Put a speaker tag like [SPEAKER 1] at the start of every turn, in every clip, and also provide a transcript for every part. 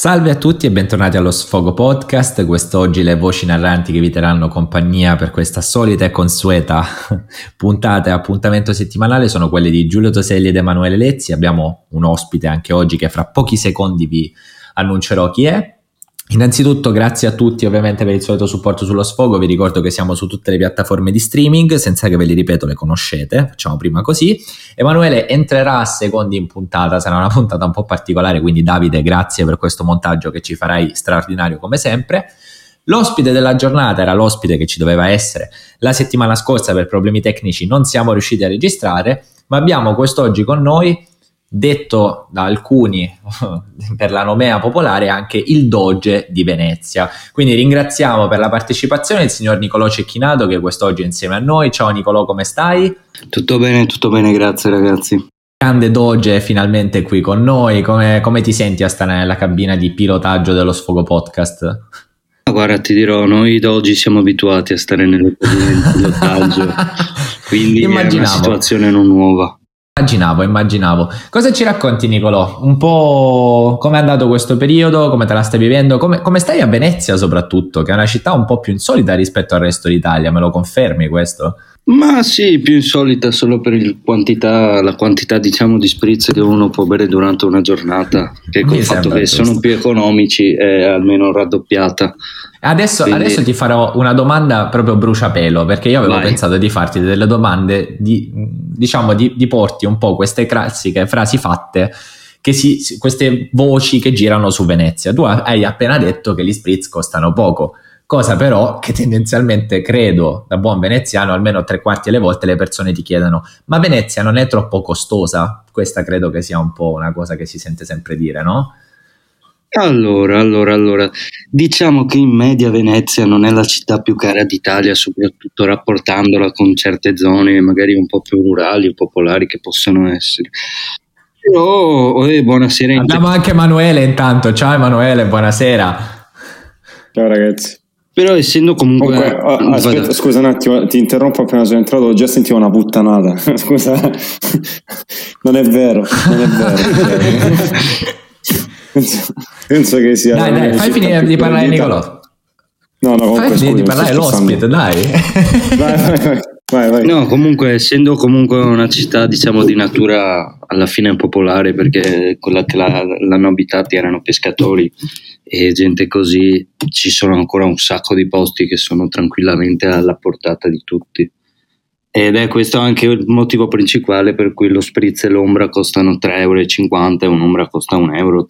[SPEAKER 1] Salve a tutti e bentornati allo Sfogo Podcast. Quest'oggi le voci narranti che vi terranno compagnia per questa solita e consueta puntata e appuntamento settimanale sono quelle di Giulio Toselli ed Emanuele Lezzi. Abbiamo un ospite anche oggi che fra pochi secondi vi annuncerò chi è. Innanzitutto grazie a tutti ovviamente per il solito supporto sullo sfogo, vi ricordo che siamo su tutte le piattaforme di streaming, senza che ve li ripeto le conoscete, facciamo prima così. Emanuele entrerà a secondi in puntata, sarà una puntata un po' particolare, quindi Davide grazie per questo montaggio che ci farai straordinario come sempre. L'ospite della giornata era l'ospite che ci doveva essere la settimana scorsa per problemi tecnici, non siamo riusciti a registrare, ma abbiamo quest'oggi con noi detto da alcuni per la nomea popolare anche il Doge di Venezia. Quindi ringraziamo per la partecipazione il signor Nicolò Cecchinato che quest'oggi è insieme a noi. Ciao Nicolò, come stai?
[SPEAKER 2] Tutto bene, tutto bene, grazie ragazzi.
[SPEAKER 1] Grande Doge finalmente qui con noi. Come, come ti senti a stare nella cabina di pilotaggio dello Sfogo Podcast?
[SPEAKER 2] Guarda, ti dirò, noi Doge siamo abituati a stare nelle cabine di pilotaggio, quindi Immaginavo. è una situazione non nuova.
[SPEAKER 1] Immaginavo, immaginavo. Cosa ci racconti Nicolò? Un po' come è andato questo periodo, come te la stai vivendo, come, come, stai a Venezia soprattutto, che è una città un po' più insolita rispetto al resto d'Italia, me lo confermi questo?
[SPEAKER 2] Ma sì, più insolita solo per quantità, la quantità diciamo di spritz che uno può bere durante una giornata, che col fatto che giusto. sono più economici è almeno raddoppiata.
[SPEAKER 1] Adesso, Quindi... adesso, ti farò una domanda proprio bruciapelo, perché io avevo Vai. pensato di farti delle domande, di, diciamo, di, di porti un po' queste classiche frasi fatte, si, queste voci che girano su Venezia. Tu hai appena detto che gli spritz costano poco, cosa però che tendenzialmente credo, da buon veneziano, almeno tre quarti delle volte le persone ti chiedono, ma Venezia non è troppo costosa? Questa credo che sia un po' una cosa che si sente sempre dire, no?
[SPEAKER 2] Allora, allora, allora, diciamo che in media Venezia non è la città più cara d'Italia, soprattutto rapportandola con certe zone magari un po' più rurali o popolari che possono essere. Però, oh, eh, buonasera.
[SPEAKER 1] Abbiamo anche Emanuele intanto, ciao Emanuele, buonasera.
[SPEAKER 3] Ciao ragazzi.
[SPEAKER 2] Però essendo comunque... comunque
[SPEAKER 3] oh, aspetta, scusa un attimo, ti interrompo appena sono entrato, già sentivo una puttanata. scusa, non è vero, non è vero. penso, penso, che sia.
[SPEAKER 1] Dai, dai, fai finire di parlare Nicolò. No, no, fai finire di parlare l'ospite, dai.
[SPEAKER 2] vai, vai, vai. Vai, vai. No, comunque, essendo comunque una città, diciamo, di natura alla fine popolare, perché quella che la, l'hanno abitata erano pescatori e gente così, ci sono ancora un sacco di posti che sono tranquillamente alla portata di tutti. Ed è questo anche il motivo principale per cui lo spritz e l'ombra costano 3,50 euro e un'ombra costa 1,80 euro,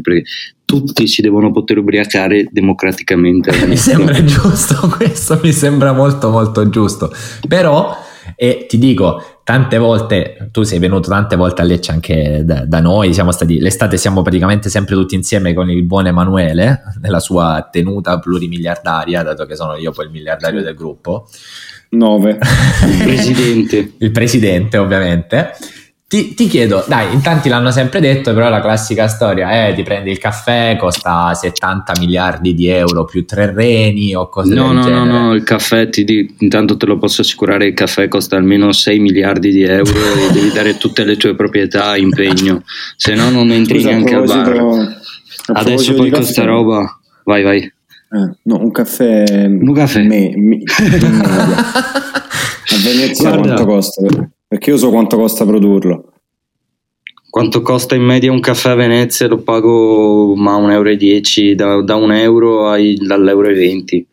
[SPEAKER 2] perché tutti si devono poter ubriacare democraticamente.
[SPEAKER 1] mi sembra giusto questo, mi sembra molto molto giusto. Però, e ti dico, tante volte, tu sei venuto tante volte a Lecce anche da, da, noi, siamo stati, l'estate siamo praticamente sempre tutti insieme con il buon Emanuele, nella sua tenuta plurimiliardaria, dato che sono io poi il miliardario del gruppo.
[SPEAKER 3] 9.
[SPEAKER 2] Il presidente.
[SPEAKER 1] il presidente, ovviamente. Ti, ti, chiedo, dai, in tanti l'hanno sempre detto, però la classica storia è ti prendi il caffè, costa 70 miliardi di euro più tre reni o cose
[SPEAKER 2] no,
[SPEAKER 1] del
[SPEAKER 2] no,
[SPEAKER 1] genere.
[SPEAKER 2] No, no, il caffè, ti intanto te lo posso assicurare, il caffè costa almeno 6 miliardi di euro e devi dare tutte le tue proprietà a impegno, se no non entri Scusa, neanche al bar. Adesso poi questa roba, vai vai.
[SPEAKER 3] Eh, no, un caffè.
[SPEAKER 2] Un caffè.
[SPEAKER 3] Me, me, a Venezia Guarda. quanto costa? Perché io so quanto costa produrlo.
[SPEAKER 2] Quanto costa in media un caffè a Venezia? Lo pago ma 1,10 euro, da, da 1 euro all'euro e 20.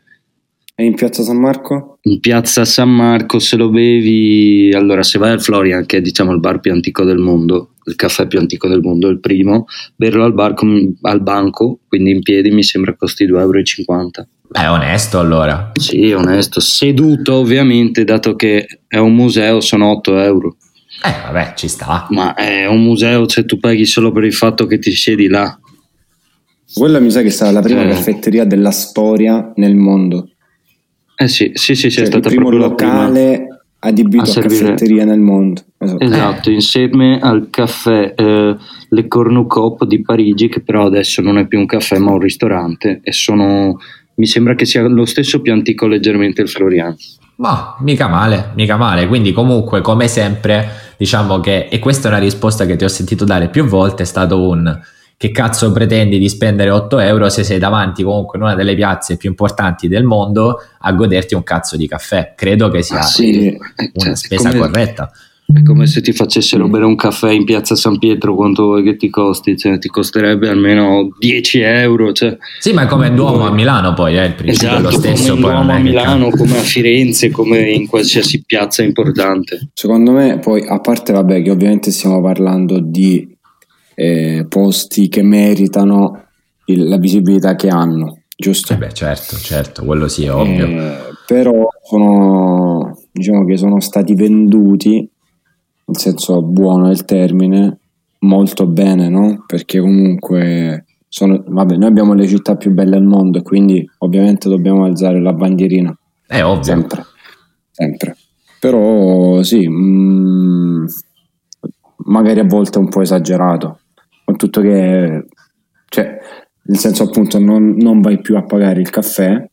[SPEAKER 3] E in piazza San Marco?
[SPEAKER 2] In piazza San Marco se lo bevi, allora se vai al Florian che è diciamo il bar più antico del mondo, il caffè più antico del mondo, il primo, berlo al, bar com- al banco, quindi in piedi mi sembra costi 2,50 euro.
[SPEAKER 1] Beh, onesto allora.
[SPEAKER 2] Sì, onesto. Seduto ovviamente, dato che è un museo, sono 8 euro.
[SPEAKER 1] Eh, vabbè, ci sta.
[SPEAKER 2] Ma è un museo, cioè tu paghi solo per il fatto che ti siedi là.
[SPEAKER 3] Quella mi sa che è stata la prima eh. caffetteria della storia nel mondo.
[SPEAKER 2] Eh sì, sì, sì, sì
[SPEAKER 3] cioè,
[SPEAKER 2] è stata
[SPEAKER 3] il primo locale adibito a, a caffetteria nel mondo.
[SPEAKER 2] Esatto, esatto insieme al caffè eh, Le Cornucop di Parigi, che però adesso non è più un caffè ma un ristorante, e sono, mi sembra che sia lo stesso più antico leggermente il Florian.
[SPEAKER 1] Ma mica male, mica male. Quindi, comunque, come sempre, diciamo che, e questa è una risposta che ti ho sentito dare più volte, è stato un che cazzo pretendi di spendere 8 euro se sei davanti comunque in una delle piazze più importanti del mondo a goderti un cazzo di caffè? Credo che sia ah, sì. una cioè, spesa come, corretta.
[SPEAKER 2] È come se ti facessero bere un caffè in piazza San Pietro, quanto vuoi che ti costi? Cioè, ti costerebbe almeno 10 euro. Cioè.
[SPEAKER 1] Sì, ma è come Duomo a Milano poi, è il principio esatto, lo stesso.
[SPEAKER 2] Come Duomo a Milano, come a Firenze, come in qualsiasi piazza importante.
[SPEAKER 3] Secondo me, poi, a parte vabbè, che ovviamente stiamo parlando di eh, posti che meritano il, la visibilità che hanno, giusto?
[SPEAKER 1] Eh beh, certo, certo, quello sì, è ovvio.
[SPEAKER 3] Eh, però sono, diciamo che sono stati venduti, nel senso buono del termine, molto bene, no? Perché comunque sono, vabbè, noi abbiamo le città più belle al mondo e quindi ovviamente dobbiamo alzare la bandierina.
[SPEAKER 1] È ovvio.
[SPEAKER 3] Sempre, sempre. Però sì, mh, mm, magari a volte è un po' esagerato con tutto che, cioè, nel senso appunto non, non vai più a pagare il caffè,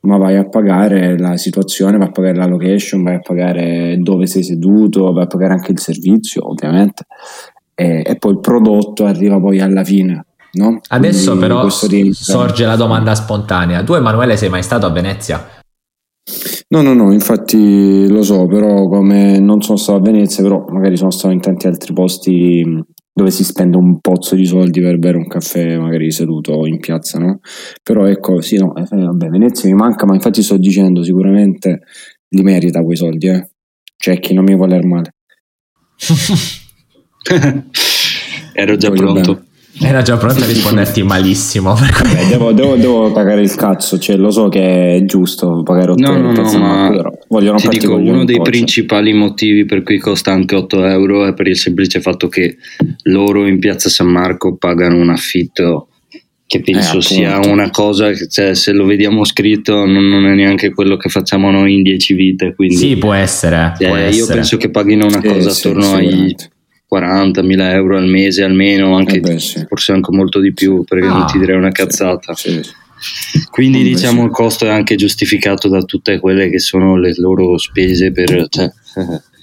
[SPEAKER 3] ma vai a pagare la situazione, vai a pagare la location, vai a pagare dove sei seduto, vai a pagare anche il servizio, ovviamente, e, e poi il prodotto arriva poi alla fine. No?
[SPEAKER 1] Adesso Quindi però sorge la domanda spontanea. Tu Emanuele sei mai stato a Venezia?
[SPEAKER 3] No, no, no, infatti lo so, però come non sono stato a Venezia, però magari sono stato in tanti altri posti dove si spende un pozzo di soldi per bere un caffè magari seduto in piazza, no? Però ecco, sì, no, eh, vabbè, Venezia mi manca, ma infatti sto dicendo sicuramente li merita quei soldi, eh. Cioè, chi non mi vuole male.
[SPEAKER 2] Ero già Voglio pronto. Bene.
[SPEAKER 1] Era già pronto a risponderti malissimo.
[SPEAKER 3] Beh, devo, devo, devo, pagare il cazzo, cioè, lo so che è giusto pagare 8
[SPEAKER 2] no,
[SPEAKER 3] euro.
[SPEAKER 2] No, no, ma però voglio ti dico, uno dei principali motivi per cui costa anche 8 euro è per il semplice fatto che loro in piazza San Marco pagano un affitto che penso eh, sia una cosa che cioè, se lo vediamo scritto non, non, è neanche quello che facciamo noi in 10 vite. Quindi,
[SPEAKER 1] sì, può essere.
[SPEAKER 2] Cioè,
[SPEAKER 1] può
[SPEAKER 2] io
[SPEAKER 1] essere.
[SPEAKER 2] penso che paghino una cosa sì, attorno sì, ai 40.000 euro al mese almeno, anche, eh beh, sì. forse anche molto di più, perché ah, non ti direi una cazzata. Sì, sì. Quindi Come diciamo il costo è anche giustificato da tutte quelle che sono le loro spese per... Cioè,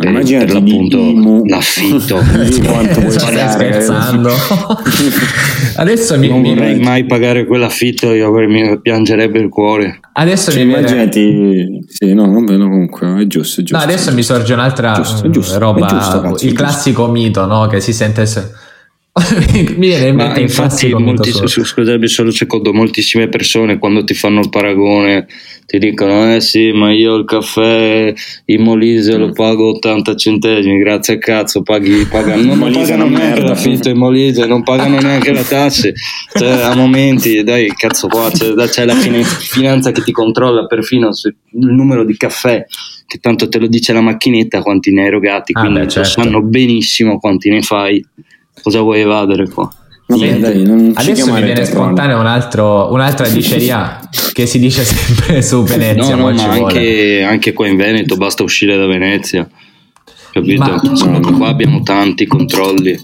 [SPEAKER 2] per, per l'appunto di, l'affitto.
[SPEAKER 1] Quanto vuoi stai scherzando. Adesso mi,
[SPEAKER 2] non
[SPEAKER 1] mi
[SPEAKER 2] vorrei mai pagare quell'affitto io mi piangerebbe il cuore.
[SPEAKER 1] Adesso cioè,
[SPEAKER 3] mi immaginati sì no non vedo comunque è giusto, è giusto.
[SPEAKER 1] no, adesso mi sorge un'altra giusto, giusto, roba giusto, il classico mito no? che si sente se
[SPEAKER 2] mi viene in mente infatti molti, scusami solo secondo moltissime persone quando ti fanno il paragone ti dicono eh sì ma io il caffè in Molise lo mm. pago 80 centesimi grazie a cazzo paghi, pagano, non pagano neanche l'affitto in Molise non pagano neanche la tasse cioè, a momenti dai cazzo qua c'è, c'è la finanza che ti controlla perfino il numero di caffè che tanto te lo dice la macchinetta quanti ne hai erogati ah, quindi beh, certo. sanno benissimo quanti ne fai cosa vuoi evadere qua?
[SPEAKER 1] Vabbè, dai, Adesso mi viene spontanea un altro, un'altra diceria che si dice sempre su Venezia.
[SPEAKER 2] No, no, ma anche, anche, qua in Veneto basta uscire da Venezia. Capito? Ma, Insomma, qua abbiamo tanti controlli.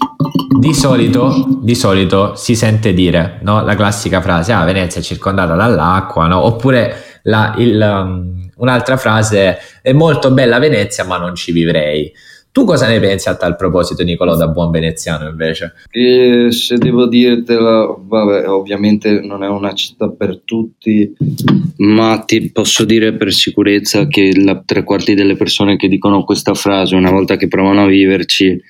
[SPEAKER 1] Di solito, di solito si sente dire no? la classica frase: Ah, Venezia è circondata dall'acqua, no? oppure la, il, um, un'altra frase: È molto bella Venezia, ma non ci vivrei. Tu cosa ne pensi a tal proposito, Nicolò, da buon veneziano invece?
[SPEAKER 2] E se devo dirtela, vabbè, ovviamente non è una città per tutti, ma ti posso dire per sicurezza che la tre quarti delle persone che dicono questa frase, una volta che provano a viverci,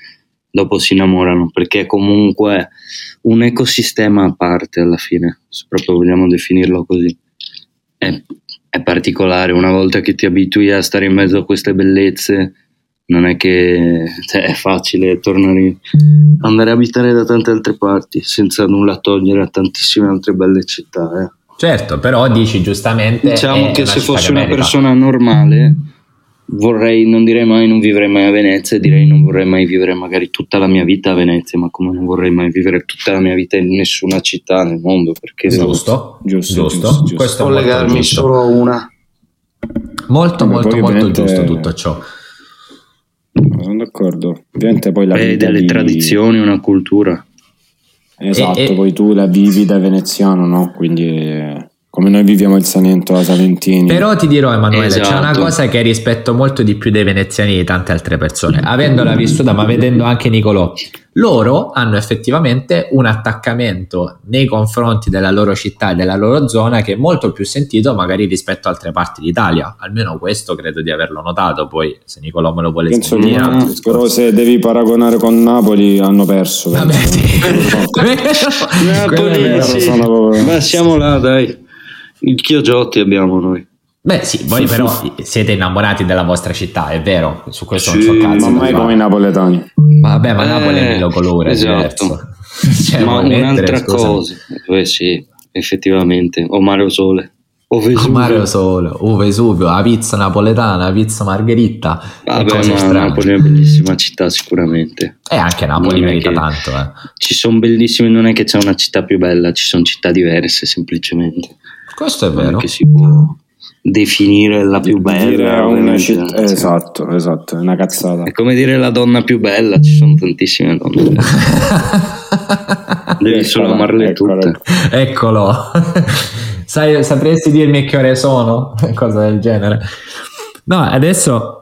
[SPEAKER 2] dopo si innamorano, perché è comunque un ecosistema a parte alla fine, se proprio vogliamo definirlo così. È, è particolare, una volta che ti abitui a stare in mezzo a queste bellezze non è che cioè, è facile tornare andare a abitare da tante altre parti senza nulla togliere a tantissime altre belle città. Eh.
[SPEAKER 1] Certo, però dici giustamente.
[SPEAKER 2] Diciamo che se fossi una persona normale, vorrei, non direi mai non vivrei mai a Venezia, direi non vorrei mai vivere magari tutta la mia vita a Venezia, ma come non vorrei mai vivere tutta la mia vita in nessuna città nel mondo. Perché
[SPEAKER 1] giusto,
[SPEAKER 2] devo, giusto, giusto. giusto. Questo collegarmi solo a una.
[SPEAKER 1] Molto, molto, molto giusto tutto ciò
[SPEAKER 3] sono d'accordo. Ovviamente poi la
[SPEAKER 2] Beh, delle di... tradizioni, una cultura.
[SPEAKER 3] Esatto, e, poi tu la vivi da veneziano, no? Quindi come noi viviamo il Salento a Salentini.
[SPEAKER 1] Però ti dirò Emanuele, esatto. c'è una esatto. cosa che rispetto molto di più dei veneziani e di tante altre persone, avendola vissuta ma vedendo anche Nicolò loro hanno effettivamente un attaccamento nei confronti della loro città e della loro zona che è molto più sentito magari rispetto a altre parti d'Italia. Almeno questo credo di averlo notato. Poi, se Nicolò me lo vuole
[SPEAKER 3] Penso
[SPEAKER 1] spiegare,
[SPEAKER 3] che, però se devi paragonare con Napoli, hanno perso.
[SPEAKER 1] Vabbè, sì.
[SPEAKER 2] Napoli, sì. Ma siamo là, dai. Il Chiogiotti abbiamo noi.
[SPEAKER 1] Beh sì, voi però siete innamorati della vostra città, è vero, su questo sì, non so cazzo.
[SPEAKER 3] Ma mai come i napoletani.
[SPEAKER 1] Vabbè, ma eh, Napoli è mille colore, esatto.
[SPEAKER 2] cioè, ma un'altra cosa, eh, sì, effettivamente, o mare o sole.
[SPEAKER 1] O Vesuvio. O mare o sole, o Vesuvio, la pizza napoletana, la pizza margherita.
[SPEAKER 2] Vabbè, ma Napoli è una bellissima città sicuramente.
[SPEAKER 1] E anche Napoli non merita tanto. Eh.
[SPEAKER 2] Ci sono bellissime, non è che c'è una città più bella, ci sono città diverse semplicemente.
[SPEAKER 1] Questo è vero.
[SPEAKER 2] Non è che si può definire la più bella.
[SPEAKER 3] Una citt- esatto, esatto, è una cazzata.
[SPEAKER 2] È come dire la donna più bella, ci sono tantissime donne. Devi solo amarle eccolo, tutte.
[SPEAKER 1] Eccolo. Sai, sapresti dirmi che ore sono? Cosa del genere. No, adesso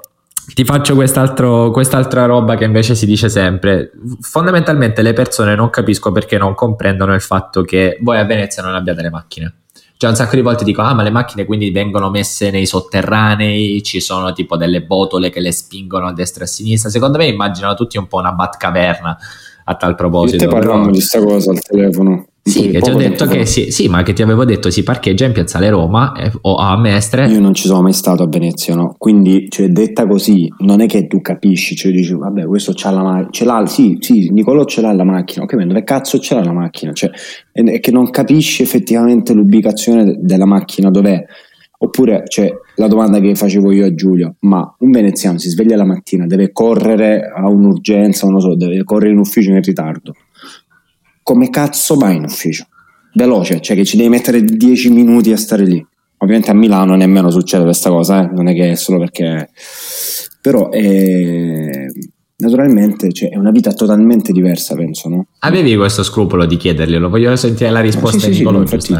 [SPEAKER 1] ti faccio quest'altra roba che invece si dice sempre. Fondamentalmente le persone non capisco perché non comprendono il fatto che voi a Venezia non abbiate le macchine. Cioè un sacco di volte dico, ah ma le macchine quindi vengono messe nei sotterranei, ci sono tipo delle botole che le spingono a destra e a sinistra. Secondo me immaginano tutti un po' una Batcaverna a tal proposito.
[SPEAKER 3] Io te parliamo di questa cosa al telefono.
[SPEAKER 1] Sì, che ti ho detto che sì, sì, ma che ti avevo detto si parcheggia in Piazzale Roma eh, o a Mestre.
[SPEAKER 3] Io non ci sono mai stato a Venezia, no? Quindi, cioè, detta così, non è che tu capisci, cioè dici, vabbè, questo c'ha la macchina, ce l'ha, sì, sì, Nicolò ce l'ha la macchina, ok, ma dove cazzo ce l'ha la macchina? Cioè, è che non capisci effettivamente l'ubicazione della macchina dov'è. Oppure, cioè, la domanda che facevo io a Giulio, ma un veneziano si sveglia la mattina, deve correre a un'urgenza, non lo so, deve correre in ufficio in ritardo come cazzo vai in ufficio? Veloce, cioè che ci devi mettere 10 minuti a stare lì. Ovviamente a Milano nemmeno succede questa cosa, eh? non è che è solo perché... Però è... naturalmente cioè, è una vita totalmente diversa, penso, no?
[SPEAKER 1] Avevi questo scrupolo di chiederglielo? Voglio sentire la risposta
[SPEAKER 3] sì,
[SPEAKER 1] di
[SPEAKER 3] sì, Nicolò. Sì,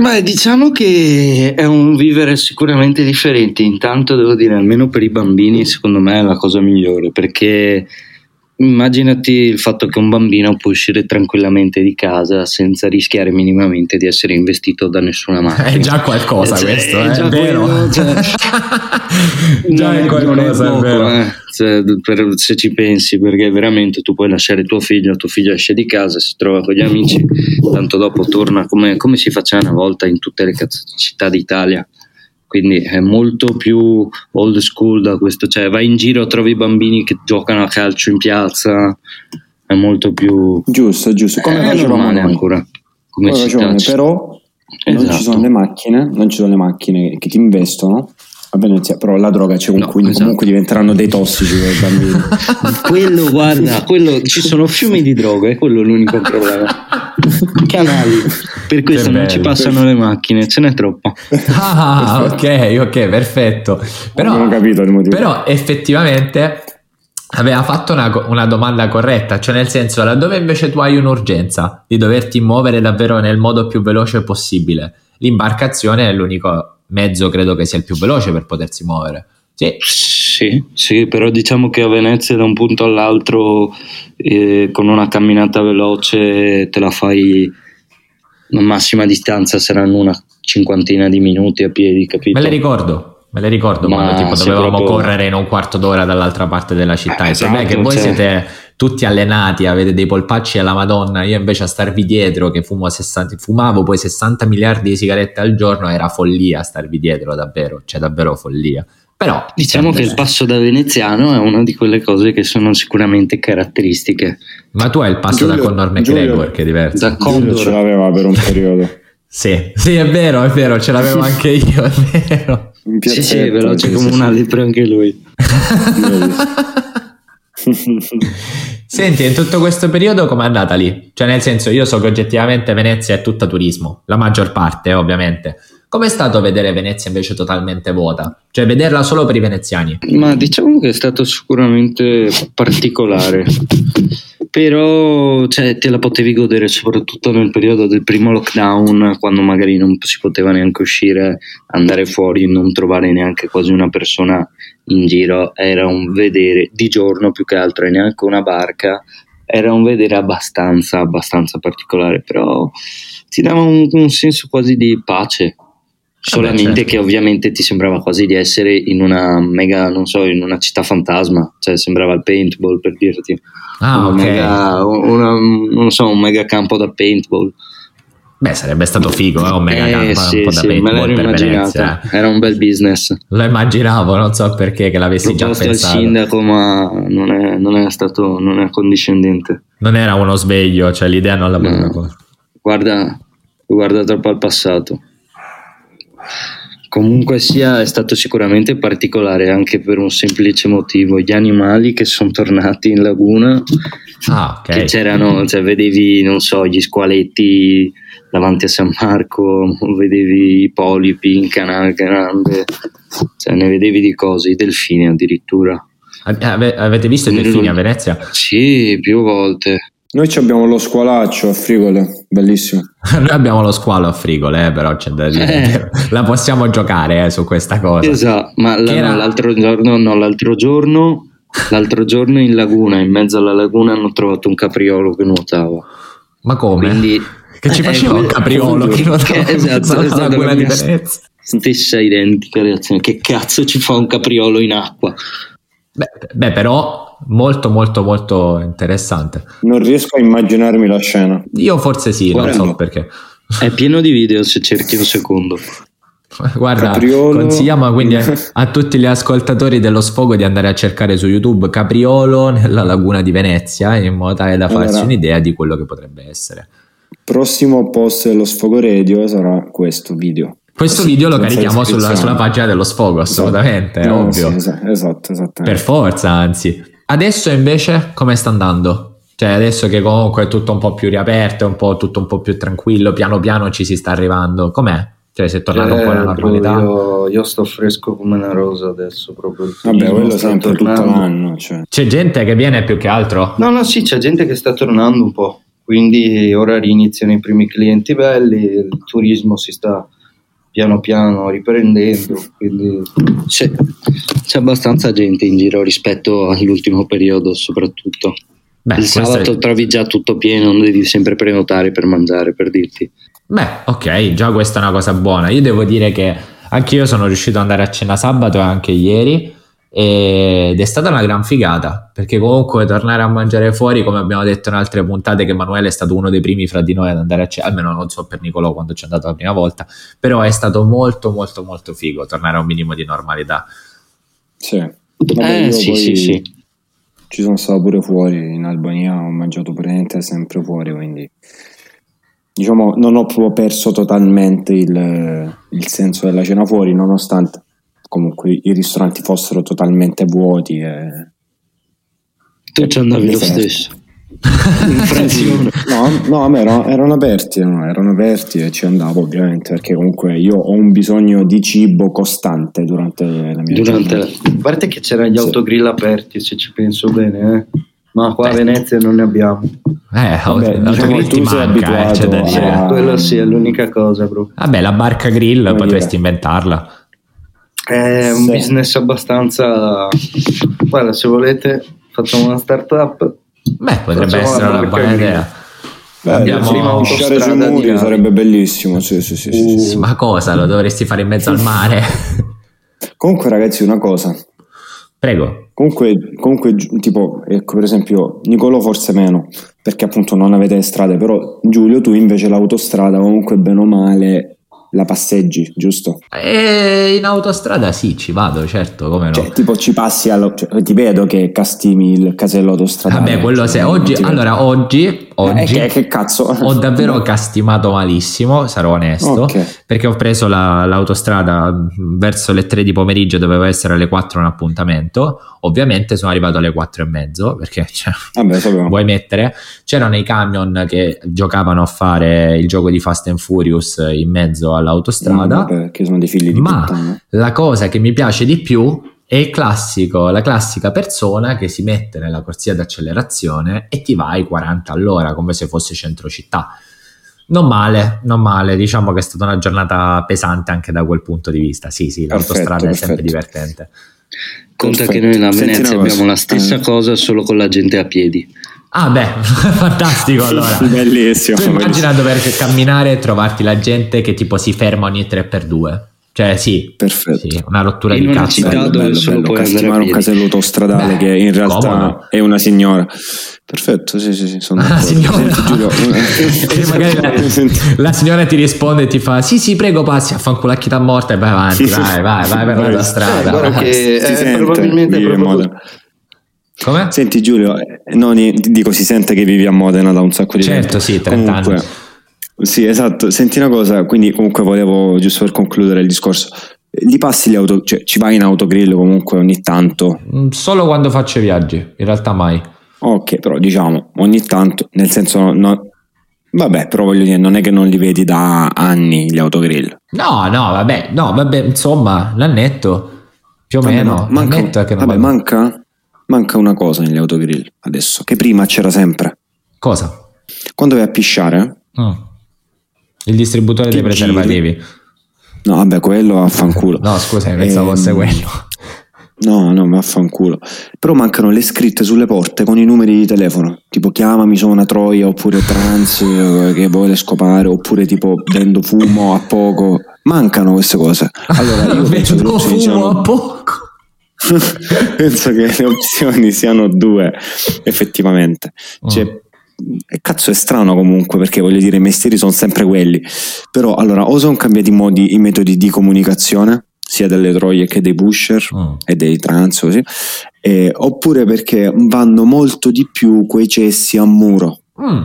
[SPEAKER 2] ma diciamo che è un vivere sicuramente differente. Intanto devo dire, almeno per i bambini, secondo me è la cosa migliore perché Immaginati il fatto che un bambino può uscire tranquillamente di casa senza rischiare minimamente di essere investito da nessuna macchina.
[SPEAKER 1] È già qualcosa cioè, questo, è, è vero. Quello, cioè,
[SPEAKER 2] già è qualcosa, è, poco, è vero. Eh. Cioè, per, se ci pensi, perché veramente tu puoi lasciare tuo figlio, tuo figlio esce di casa, si trova con gli amici, tanto dopo torna come, come si faceva una volta in tutte le città d'Italia quindi è molto più old school da questo, cioè vai in giro, trovi bambini che giocano a calcio in piazza, è molto più...
[SPEAKER 3] Giusto, giusto, come
[SPEAKER 2] è facevamo noi. ancora, come, come
[SPEAKER 3] città. Però esatto. non ci sono esatto. le macchine, non ci sono le macchine che ti investono a Venezia, però la droga c'è no, quindi esatto. comunque diventeranno dei tossici quei bambini.
[SPEAKER 2] quello, guarda, quello, ci sono fiumi di droga, è quello l'unico problema. Canali, per questo non ci passano le macchine, ce n'è troppa.
[SPEAKER 1] Ah, ok, ok, perfetto. Però,
[SPEAKER 3] non ho capito il motivo.
[SPEAKER 1] Però effettivamente aveva fatto una, una, domanda corretta, cioè nel senso laddove invece tu hai un'urgenza di doverti muovere davvero nel modo più veloce possibile, l'imbarcazione è l'unico mezzo credo che sia il più veloce per potersi muovere.
[SPEAKER 2] Sì. sì, sì, però diciamo che a Venezia da un punto all'altro eh, con una camminata veloce te la fai la massima distanza saranno una cinquantina di minuti a piedi, capito?
[SPEAKER 1] Me le ricordo, me le ricordo Ma quando tipo dovevamo proprio... correre in un quarto d'ora dall'altra parte della città. Eh, esatto, che voi cioè... siete tutti allenati, avete dei polpacci alla Madonna, io invece a starvi dietro che fumo 60, fumavo poi 60 miliardi di sigarette al giorno era follia starvi dietro davvero, cioè davvero follia. Però
[SPEAKER 2] diciamo che il passo da veneziano è una di quelle cose che sono sicuramente caratteristiche.
[SPEAKER 1] Ma tu hai il passo Giulio, da Conor McGregor che è diverso.
[SPEAKER 3] Da Condor ce l'aveva per un periodo.
[SPEAKER 1] sì, sì, è vero, è vero, ce l'avevo anche io, è vero.
[SPEAKER 2] Sì, sì, è veloce come una lepre anche lui.
[SPEAKER 1] Senti, in tutto questo periodo com'è andata lì? Cioè, nel senso, io so che oggettivamente Venezia è tutta turismo, la maggior parte, ovviamente. Com'è stato vedere Venezia invece totalmente vuota? Cioè, vederla solo per i veneziani?
[SPEAKER 2] Ma diciamo che è stato sicuramente particolare. Però cioè, te la potevi godere soprattutto nel periodo del primo lockdown, quando magari non si poteva neanche uscire, andare fuori, non trovare neanche quasi una persona in giro. Era un vedere di giorno più che altro, e neanche una barca era un vedere abbastanza, abbastanza particolare, però ti dava un, un senso quasi di pace. Solamente Vabbè, certo. che ovviamente ti sembrava quasi di essere in una mega, non so, in una città fantasma, cioè sembrava il paintball per dirti.
[SPEAKER 1] Ah,
[SPEAKER 2] okay. mega, una, non so, un mega campo da paintball.
[SPEAKER 1] Beh, sarebbe stato figo, eh, un mega
[SPEAKER 2] eh,
[SPEAKER 1] campo,
[SPEAKER 2] sì,
[SPEAKER 1] un po' da
[SPEAKER 2] sì,
[SPEAKER 1] paintball
[SPEAKER 2] me per Venezia. Era un bel business.
[SPEAKER 1] Lo immaginavo, non so perché che l'avessi già pensato.
[SPEAKER 2] al sindaco, ma non è, non è stato, non è condiscendente.
[SPEAKER 1] Non era uno sveglio, cioè l'idea non l'aveva no.
[SPEAKER 2] Guarda, guarda troppo al passato. Comunque sia, è stato sicuramente particolare anche per un semplice motivo. Gli animali che sono tornati in laguna,
[SPEAKER 1] ah, okay.
[SPEAKER 2] che c'erano, cioè vedevi, non so, gli squaletti davanti a San Marco, vedevi i polipi in canale grande, cioè ne vedevi di cose, i delfini addirittura.
[SPEAKER 1] Ave- avete visto i delfini a Venezia?
[SPEAKER 2] Sì, più volte.
[SPEAKER 3] Noi abbiamo lo squalaccio a Frigole, bellissimo.
[SPEAKER 1] Noi abbiamo lo squalo a Frigole, eh, però c'è da dire. Eh. La possiamo giocare eh, su questa cosa.
[SPEAKER 2] Esatto, ma la, era... l'altro giorno, no, l'altro giorno, l'altro giorno in laguna, in mezzo alla laguna, hanno trovato un capriolo che nuotava.
[SPEAKER 1] Ma come?
[SPEAKER 2] Quindi,
[SPEAKER 1] che ci faceva eh, un capriolo che nuotava esatto, esatto, laguna di Venezia?
[SPEAKER 2] Stessa identica reazione. Che cazzo ci fa un capriolo in acqua?
[SPEAKER 1] Beh, beh, però molto molto molto interessante.
[SPEAKER 3] Non riesco a immaginarmi la scena.
[SPEAKER 1] Io forse sì, Guarda, non so perché.
[SPEAKER 2] È pieno di video se cerchi un secondo.
[SPEAKER 1] Guarda, Capriolo. consigliamo quindi a, tutti gli ascoltatori dello sfogo di andare a cercare su YouTube Capriolo nella laguna di Venezia in modo tale da farsi allora, un'idea di quello che potrebbe essere.
[SPEAKER 3] Prossimo post dello sfogo radio sarà questo video.
[SPEAKER 1] Questo sì, video lo carichiamo sulla, sulla, pagina dello sfogo, assolutamente, esatto.
[SPEAKER 3] no,
[SPEAKER 1] ovvio.
[SPEAKER 3] Sì, esatto, esatto.
[SPEAKER 1] Per forza, anzi. Adesso invece come sta andando? Cioè adesso che comunque è tutto un po' più riaperto, un po', tutto un po' più tranquillo, piano piano ci si sta arrivando. Com'è? Cioè si è tornato eh, un po' alla eh, normalità?
[SPEAKER 2] Io, io, sto fresco come una rosa adesso proprio.
[SPEAKER 3] Vabbè, quello sempre tornando. tutto l'anno. Cioè.
[SPEAKER 1] C'è gente che viene più che altro?
[SPEAKER 2] No, no, sì, c'è gente che sta tornando un po'. Quindi ora riniziano i primi clienti belli, il turismo si sta piano piano riprendendo, quindi c'è, c'è, abbastanza gente in giro rispetto all'ultimo periodo soprattutto. Beh, il sabato è... trovi già tutto pieno, non devi sempre prenotare per mangiare, per dirti.
[SPEAKER 1] Beh, ok, già questa è una cosa buona. Io devo dire che anche io sono riuscito ad andare a cena sabato e anche ieri ed è stata una gran figata perché comunque tornare a mangiare fuori come abbiamo detto in altre puntate che Emanuele è stato uno dei primi fra di noi ad andare a cena almeno non so per Nicolò quando ci è andato la prima volta però è stato molto molto molto figo tornare a un minimo di normalità
[SPEAKER 3] sì,
[SPEAKER 2] eh, sì, sì, sì.
[SPEAKER 3] ci sono stato pure fuori in Albania ho mangiato praticamente sempre fuori quindi diciamo non ho proprio perso totalmente il, il senso della cena fuori nonostante comunque i ristoranti fossero totalmente vuoti. E...
[SPEAKER 2] Tu ci andavi lo stesso.
[SPEAKER 3] no, no, a me erano, erano aperti, no, erano aperti e ci andavo ovviamente perché comunque io ho un bisogno di cibo costante durante la mia
[SPEAKER 2] durante la... A parte che c'erano gli sì. autogrill aperti, se ci penso bene, eh. ma qua a Venezia non ne abbiamo.
[SPEAKER 1] Eh, Vabbè, diciamo, tu sei manca, eh, c'è da dire.
[SPEAKER 2] A... Quello sì, è l'unica cosa, bro.
[SPEAKER 1] Vabbè, la barca grill Come potresti dire. inventarla.
[SPEAKER 2] È un sì. business abbastanza. Guarda, se volete, facciamo una startup.
[SPEAKER 1] Beh, potrebbe essere una buona idea.
[SPEAKER 3] Beh, Abbiamo uscire sui muri sarebbe bellissimo. Sì, sì, sì, uh. sì,
[SPEAKER 1] Ma cosa? Lo dovresti fare in mezzo al mare?
[SPEAKER 3] Comunque, ragazzi, una cosa.
[SPEAKER 1] Prego.
[SPEAKER 3] Comunque, comunque, tipo, ecco, per esempio, Nicolo forse meno, perché appunto non avete strade, però Giulio, tu invece l'autostrada comunque bene o male la passeggi, giusto?
[SPEAKER 1] E in autostrada sì, ci vado, certo, come no.
[SPEAKER 3] Cioè, tipo ci passi allo, cioè, ti vedo che castimi il casello autostradale.
[SPEAKER 1] Vabbè, quello cioè, se oggi, allora oggi, oggi
[SPEAKER 3] eh, che, cazzo?
[SPEAKER 1] ho davvero castimato malissimo, sarò onesto, okay. perché ho preso la, l'autostrada verso le 3 di pomeriggio, doveva essere alle 4 un appuntamento, ovviamente sono arrivato alle 4 e mezzo, perché cioè, Vabbè, vuoi mettere, c'erano i camion che giocavano a fare il gioco di Fast and Furious in mezzo all'autostrada,
[SPEAKER 3] mm, che sono dei figli di
[SPEAKER 1] ma puttana. la cosa che mi piace di più è il classico, la classica persona che si mette nella corsia d'accelerazione e ti vai 40 all'ora come se fosse centro città. Non male, non male, diciamo che è stata una giornata pesante anche da quel punto di vista. Sì, sì, l'autostrada perfetto, è sempre divertente.
[SPEAKER 2] Conta perfetto. che noi a Venezia abbiamo la stessa cosa solo con la gente a piedi.
[SPEAKER 1] Ah beh, fantastico allora.
[SPEAKER 3] Bellissimo.
[SPEAKER 1] Tu immagina dover camminare e trovarti la gente che tipo si ferma ogni 3x2. Cioè sì,
[SPEAKER 3] perfetto. Sì,
[SPEAKER 1] una rottura
[SPEAKER 2] in
[SPEAKER 1] di
[SPEAKER 2] una
[SPEAKER 1] cazzo.
[SPEAKER 2] città
[SPEAKER 3] bello,
[SPEAKER 2] dove
[SPEAKER 3] bello,
[SPEAKER 2] solo
[SPEAKER 3] bello.
[SPEAKER 2] puoi
[SPEAKER 3] Castimare un casello autostradale
[SPEAKER 1] Beh,
[SPEAKER 3] che in realtà
[SPEAKER 1] comodo.
[SPEAKER 3] è una signora. Perfetto, sì, sì, sì, sono
[SPEAKER 1] Ah,
[SPEAKER 3] d'accordo.
[SPEAKER 1] signora.
[SPEAKER 3] Senti, Giulio,
[SPEAKER 1] magari la, la signora ti risponde e ti fa sì sì prego passi a fanculacchita morta e vai avanti vai vai vai per la tua strada
[SPEAKER 2] Eh, che
[SPEAKER 3] si
[SPEAKER 2] eh,
[SPEAKER 3] sente,
[SPEAKER 2] probabilmente proprio
[SPEAKER 1] come?
[SPEAKER 3] Senti Giulio, eh, no, dico si sente che vivi a Modena da un sacco di
[SPEAKER 1] Certo,
[SPEAKER 3] tempo.
[SPEAKER 1] sì, 30
[SPEAKER 3] Comunque,
[SPEAKER 1] anni.
[SPEAKER 3] Sì, esatto. Senti una cosa, quindi comunque volevo, giusto per concludere il discorso, li passi le auto, cioè ci vai in autogrill comunque ogni tanto.
[SPEAKER 1] Mm, solo quando faccio i viaggi in realtà mai
[SPEAKER 3] Ok, però diciamo ogni tanto, nel senso, no- vabbè, però voglio dire, non è che non li vedi da anni gli autogrill.
[SPEAKER 1] no no vabbè no vabbè insomma l'annetto più o
[SPEAKER 3] Vabbè,
[SPEAKER 1] meno
[SPEAKER 3] ma manca, vabbè,
[SPEAKER 1] vado-
[SPEAKER 3] manca, manca una cosa negli autogrill adesso, che prima c'era sempre.
[SPEAKER 1] cosa?
[SPEAKER 3] Quando vai a pisciare,
[SPEAKER 1] Mm. Il distributore dei preservativi
[SPEAKER 3] no, vabbè, quello affanculo.
[SPEAKER 1] no scusa pensavo
[SPEAKER 3] Ehm,
[SPEAKER 1] fosse quello
[SPEAKER 3] No, no, ma affanculo. Però mancano le scritte sulle porte con i numeri di telefono. Tipo chiamami, sono una troia, oppure trans eh, che vuole scopare, oppure tipo vendo fumo a poco. Mancano queste cose. Allora io penso opzioni
[SPEAKER 1] fumo a
[SPEAKER 3] siano,
[SPEAKER 1] poco
[SPEAKER 3] penso che le opzioni siano due, effettivamente. Cioè,
[SPEAKER 1] Mm.
[SPEAKER 3] E cazzo è strano comunque perché voglio dire i mestieri sono sempre quelli. Però allora o sono cambiati i modi, i metodi di comunicazione, sia delle troie che dei pusher
[SPEAKER 1] Mm.
[SPEAKER 3] e dei trans così, eh, oppure perché vanno molto di più quei cessi a muro.
[SPEAKER 1] Mm,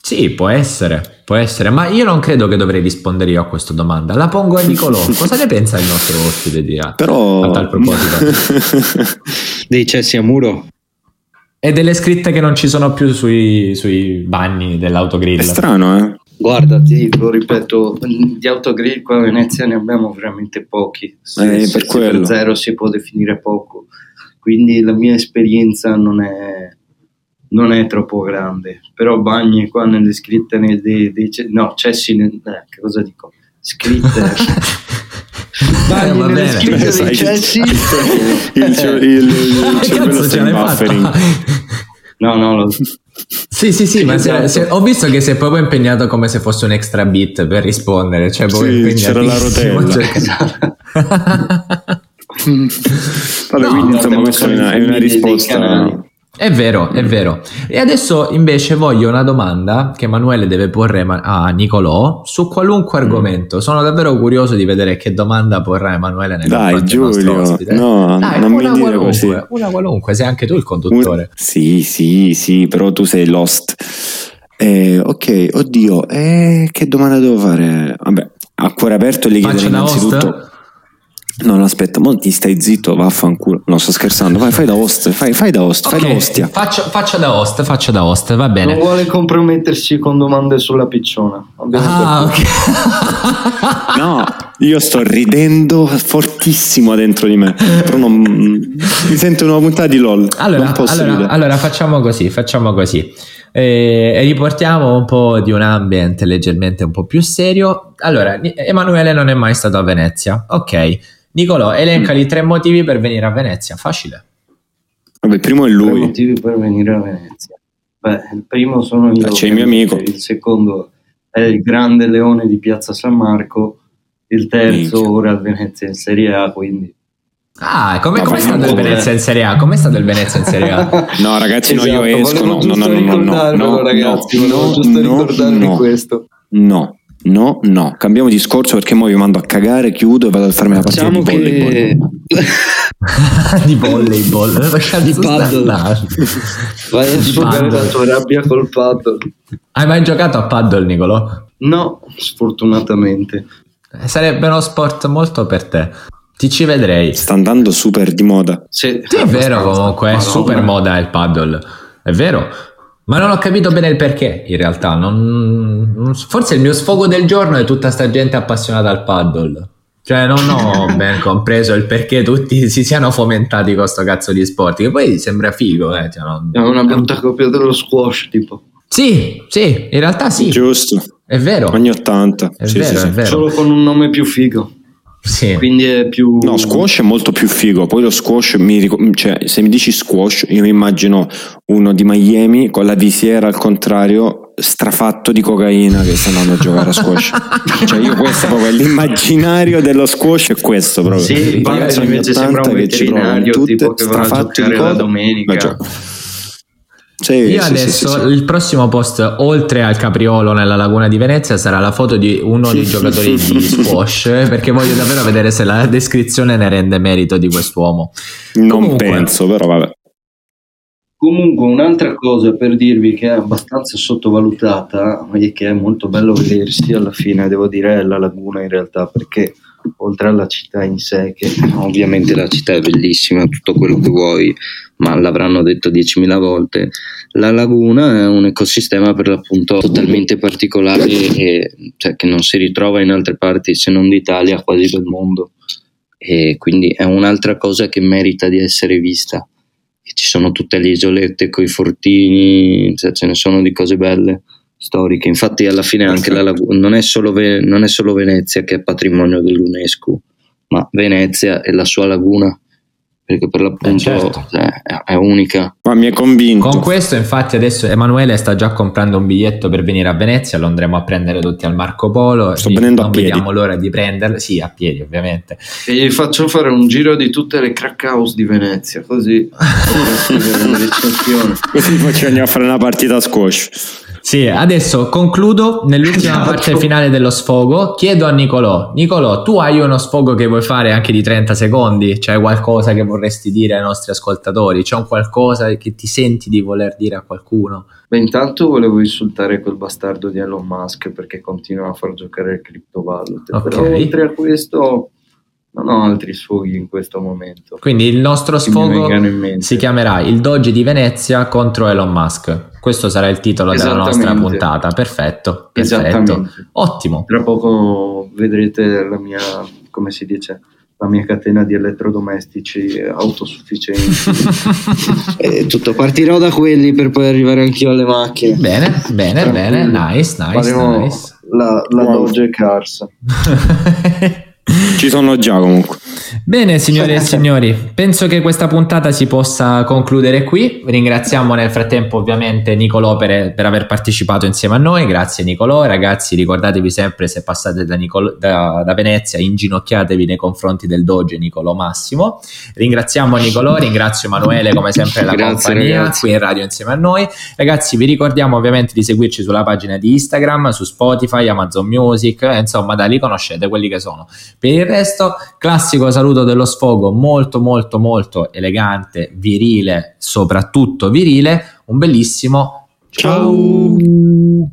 [SPEAKER 1] sì, può essere, può essere, ma io non credo che dovrei rispondere io a questa domanda. La pongo a Nicolò. Cosa ne pensa il nostro ospite di a,
[SPEAKER 3] Però
[SPEAKER 1] a tal proposito?
[SPEAKER 2] dei cessi a muro.
[SPEAKER 1] E delle scritte che non ci sono più sui, sui bagni dell'autogrill.
[SPEAKER 3] è strano, eh?
[SPEAKER 2] Guarda, ti dico, ripeto, di autogrill qua a Venezia ne abbiamo veramente pochi. Se,
[SPEAKER 3] Eh,
[SPEAKER 2] se
[SPEAKER 3] per quello.
[SPEAKER 2] zero si può definire poco. Quindi la mia esperienza non è, non è troppo grande. Però bagni qua nelle scritte nei, dei, dei no, cessi, nel- eh, che cosa dico? Scritte.
[SPEAKER 1] Eh,
[SPEAKER 2] bagni
[SPEAKER 1] va
[SPEAKER 2] nelle scritte
[SPEAKER 3] Sai,
[SPEAKER 2] dei cessi.
[SPEAKER 3] il, cer- il- il
[SPEAKER 1] Che
[SPEAKER 3] cervello
[SPEAKER 1] cazzo
[SPEAKER 3] sta
[SPEAKER 1] ce
[SPEAKER 3] in
[SPEAKER 1] l'hai
[SPEAKER 3] buffering.
[SPEAKER 1] fatta?
[SPEAKER 2] No, no, lo-
[SPEAKER 1] Sì, sì, sì, ma se-
[SPEAKER 2] Esatto.
[SPEAKER 1] se- ho visto che sei proprio impegnato come se fosse un extra bit per rispondere. Cioè, proprio
[SPEAKER 3] Sì, c'era la rotella.
[SPEAKER 1] Cioè-
[SPEAKER 3] Vabbè,
[SPEAKER 1] No,
[SPEAKER 3] quindi insomma questa è una, è una risposta.
[SPEAKER 1] È vero, è vero. E adesso invece voglio una domanda che Emanuele deve porre a Nicolò su qualunque
[SPEAKER 3] Mm.
[SPEAKER 1] argomento. Sono davvero curioso di vedere che domanda porrà Emanuele nei
[SPEAKER 3] Dai, Giulio,
[SPEAKER 1] ospite.
[SPEAKER 3] no,
[SPEAKER 1] Dai,
[SPEAKER 3] non mi
[SPEAKER 1] una
[SPEAKER 3] dire
[SPEAKER 1] qualunque,
[SPEAKER 3] così.
[SPEAKER 1] Una qualunque, sei anche tu il
[SPEAKER 3] Un-
[SPEAKER 1] conduttore.
[SPEAKER 3] Sì, sì, sì, però tu sei lost. Eh, ok, oddio, eh, che domanda devo fare? Vabbè, a cuore aperto gli
[SPEAKER 1] da
[SPEAKER 3] innanzitutto.
[SPEAKER 1] host?
[SPEAKER 3] No, no, aspetta, mo ti stai zitto, vaffanculo. No, sto scherzando. Vai, fai da host, fai, fai da host, fai
[SPEAKER 1] Ok,
[SPEAKER 3] da ostia.
[SPEAKER 1] faccio, faccio da host, faccio da host, va
[SPEAKER 2] non
[SPEAKER 1] bene.
[SPEAKER 2] vuole compromettersi con domande sulla picciona. Abbiamo
[SPEAKER 1] Ah, ok.
[SPEAKER 3] No, io sto ridendo fortissimo dentro di me. Però non, mi sento una puntata di LOL.
[SPEAKER 1] Allora,
[SPEAKER 3] non posso
[SPEAKER 1] allora, allora facciamo così, facciamo così. Eh, riportiamo un po' di un ambiente leggermente un po' più serio. Allora, Emanuele non è mai stato a Venezia. Ok. Nicolò, elencali tre motivi per venire a Venezia. Facile.
[SPEAKER 3] Vabbè, il primo è
[SPEAKER 2] Tre
[SPEAKER 3] lui.
[SPEAKER 2] motivi per venire a Venezia. Beh, il primo sono io.
[SPEAKER 3] Ah, c'è il mio amico.
[SPEAKER 2] Il secondo è il grande leone di Piazza San Marco. Il terzo
[SPEAKER 3] Minchia.
[SPEAKER 2] ora a Venezia in Serie A, quindi...
[SPEAKER 1] Ah, come com'è
[SPEAKER 3] vai,
[SPEAKER 1] stato il. Venezia in Serie A? Com'è stato il Venezia in Serie A?
[SPEAKER 3] No, ragazzi, no, io
[SPEAKER 2] Esatto,
[SPEAKER 3] esco. No, no, no, no, no, no,
[SPEAKER 2] ragazzi,
[SPEAKER 3] no,
[SPEAKER 2] volevo giusto
[SPEAKER 3] no,
[SPEAKER 2] ricordarvi
[SPEAKER 3] no.
[SPEAKER 2] questo.
[SPEAKER 3] No, no, no. Cambiamo discorso perché mo vi mando a cagare, chiudo e vado a farmi la partita
[SPEAKER 2] Diciamo
[SPEAKER 3] di volleyball.
[SPEAKER 2] che...
[SPEAKER 1] di volleyball.
[SPEAKER 2] Di paddle. Vai a sfogare
[SPEAKER 1] paddle.
[SPEAKER 2] la tua rabbia col paddle.
[SPEAKER 1] Hai mai giocato a paddle, Nicolò?
[SPEAKER 2] No, sfortunatamente.
[SPEAKER 1] Eh, Sarebbe uno sport molto per te. Ti ci vedrei.
[SPEAKER 3] Sta andando super di moda.
[SPEAKER 2] Sì,
[SPEAKER 1] Sì, è vero comunque, è super moda il paddle, è vero. Ma non ho capito bene il perché, in realtà. non- non- forse il mio sfogo del giorno è tutta sta gente appassionata al paddle. Cioè, non ho ben compreso il perché tutti si siano fomentati con sto cazzo di sport. Che poi sembra figo, eh. cioè, non-
[SPEAKER 2] È una brutta copia dello squash, tipo.
[SPEAKER 1] Sì, sì, in realtà sì,
[SPEAKER 3] Giusto.
[SPEAKER 1] è vero.
[SPEAKER 3] Anni 80.
[SPEAKER 1] È
[SPEAKER 3] Sì,
[SPEAKER 1] vero,
[SPEAKER 3] sì, sì.
[SPEAKER 1] è vero.
[SPEAKER 2] Solo con un nome più figo. Sì. Quindi è più.
[SPEAKER 3] No, squash è molto più figo. Poi lo squash, mi ric- cioè, se mi dici squash, io mi immagino uno di Miami con la visiera al contrario, strafatto di cocaina che sta andando a giocare a squash. cioè, io questo proprio l'immaginario dello squash è questo proprio.
[SPEAKER 2] Sì, il ragazzi invece sembra un veterinario tipo che vorrà giocare la domenica.
[SPEAKER 1] Sì, Io sì, adesso sì, il prossimo post, oltre al capriolo nella laguna di Venezia, sarà la foto di uno dei giocatori di squash, perché voglio davvero vedere se la descrizione ne rende merito di quest'uomo.
[SPEAKER 3] Non Comunque, penso, però vabbè.
[SPEAKER 2] Comunque, un'altra cosa per dirvi che è abbastanza sottovalutata e che è molto bello vedersi alla fine, devo dire, è la laguna in realtà, perché oltre alla città in sé, che ovviamente la città è bellissima, tutto quello che vuoi, ma l'avranno detto 10.000 volte, la laguna è un ecosistema per l'appunto totalmente particolare e, cioè, che non si ritrova in altre parti se non d'Italia, quasi del mondo. E quindi è un'altra cosa che merita di essere vista. Ci sono tutte le isolette con i fortini, cioè, ce ne sono di cose belle storiche. Infatti, alla fine anche la laguna non è, solo Ve- non è solo Venezia che è patrimonio dell'UNESCO, ma Venezia e la sua laguna perché per l'appunto eh certo. cioè, è, unica.
[SPEAKER 3] Ma mi è convinto.
[SPEAKER 1] Con questo, infatti, adesso Emanuele sta già comprando un biglietto per venire a Venezia. Lo andremo a prendere tutti al Marco Polo.
[SPEAKER 3] Sto venendo
[SPEAKER 1] non
[SPEAKER 3] a piedi.
[SPEAKER 1] vediamo l'ora di prenderlo. Sì, a piedi, ovviamente.
[SPEAKER 2] E gli faccio fare un giro di tutte le crack house di Venezia, così.
[SPEAKER 3] così poi ci andiamo a fare una partita a squash.
[SPEAKER 1] Sì, adesso concludo nell'ultima esatto. parte finale dello sfogo. Chiedo a Nicolò, Nicolò, tu hai uno sfogo che vuoi fare anche di 30 secondi? C'è qualcosa che vorresti dire ai nostri ascoltatori? C'è un qualcosa che ti senti di voler dire a qualcuno?
[SPEAKER 2] Beh, intanto volevo insultare quel bastardo di Elon Musk perché continua a far giocare il criptovalut. Okay. Però oltre a questo non ho altri sfoghi in questo momento.
[SPEAKER 1] Quindi il nostro sfogo si chiamerà Il Doge di Venezia contro Elon Musk. Questo sarà il titolo della nostra puntata. Perfetto, perfetto. Ottimo.
[SPEAKER 2] Tra poco vedrete la mia, come si dice, la mia catena di elettrodomestici autosufficienti. e tutto, partirò da quelli per poi arrivare anch'io alle macchine.
[SPEAKER 1] Bene, bene, bene, nice, nice,
[SPEAKER 2] Faremo
[SPEAKER 1] nice.
[SPEAKER 2] La, la wow. Doge Cars.
[SPEAKER 3] Ci sono già comunque.
[SPEAKER 1] Bene, signore e signori, penso che questa puntata si possa concludere qui. Ringraziamo nel frattempo ovviamente Nicolò per, per aver partecipato insieme a noi. Grazie Nicolò. Ragazzi, ricordatevi sempre se passate da, Nicolo, da, da Venezia, inginocchiatevi nei confronti del Doge Nicolò Massimo. Ringraziamo Nicolò, ringrazio Emanuele come sempre la Grazie, compagnia ragazzi. qui in radio insieme a noi. Ragazzi, vi ricordiamo ovviamente di seguirci sulla pagina di Instagram, su Spotify, Amazon Music, insomma, da lì conoscete quelli che sono. Per il resto, classico saluto dello sfogo, molto molto molto elegante, virile, soprattutto virile. Un bellissimo ciao. ciao.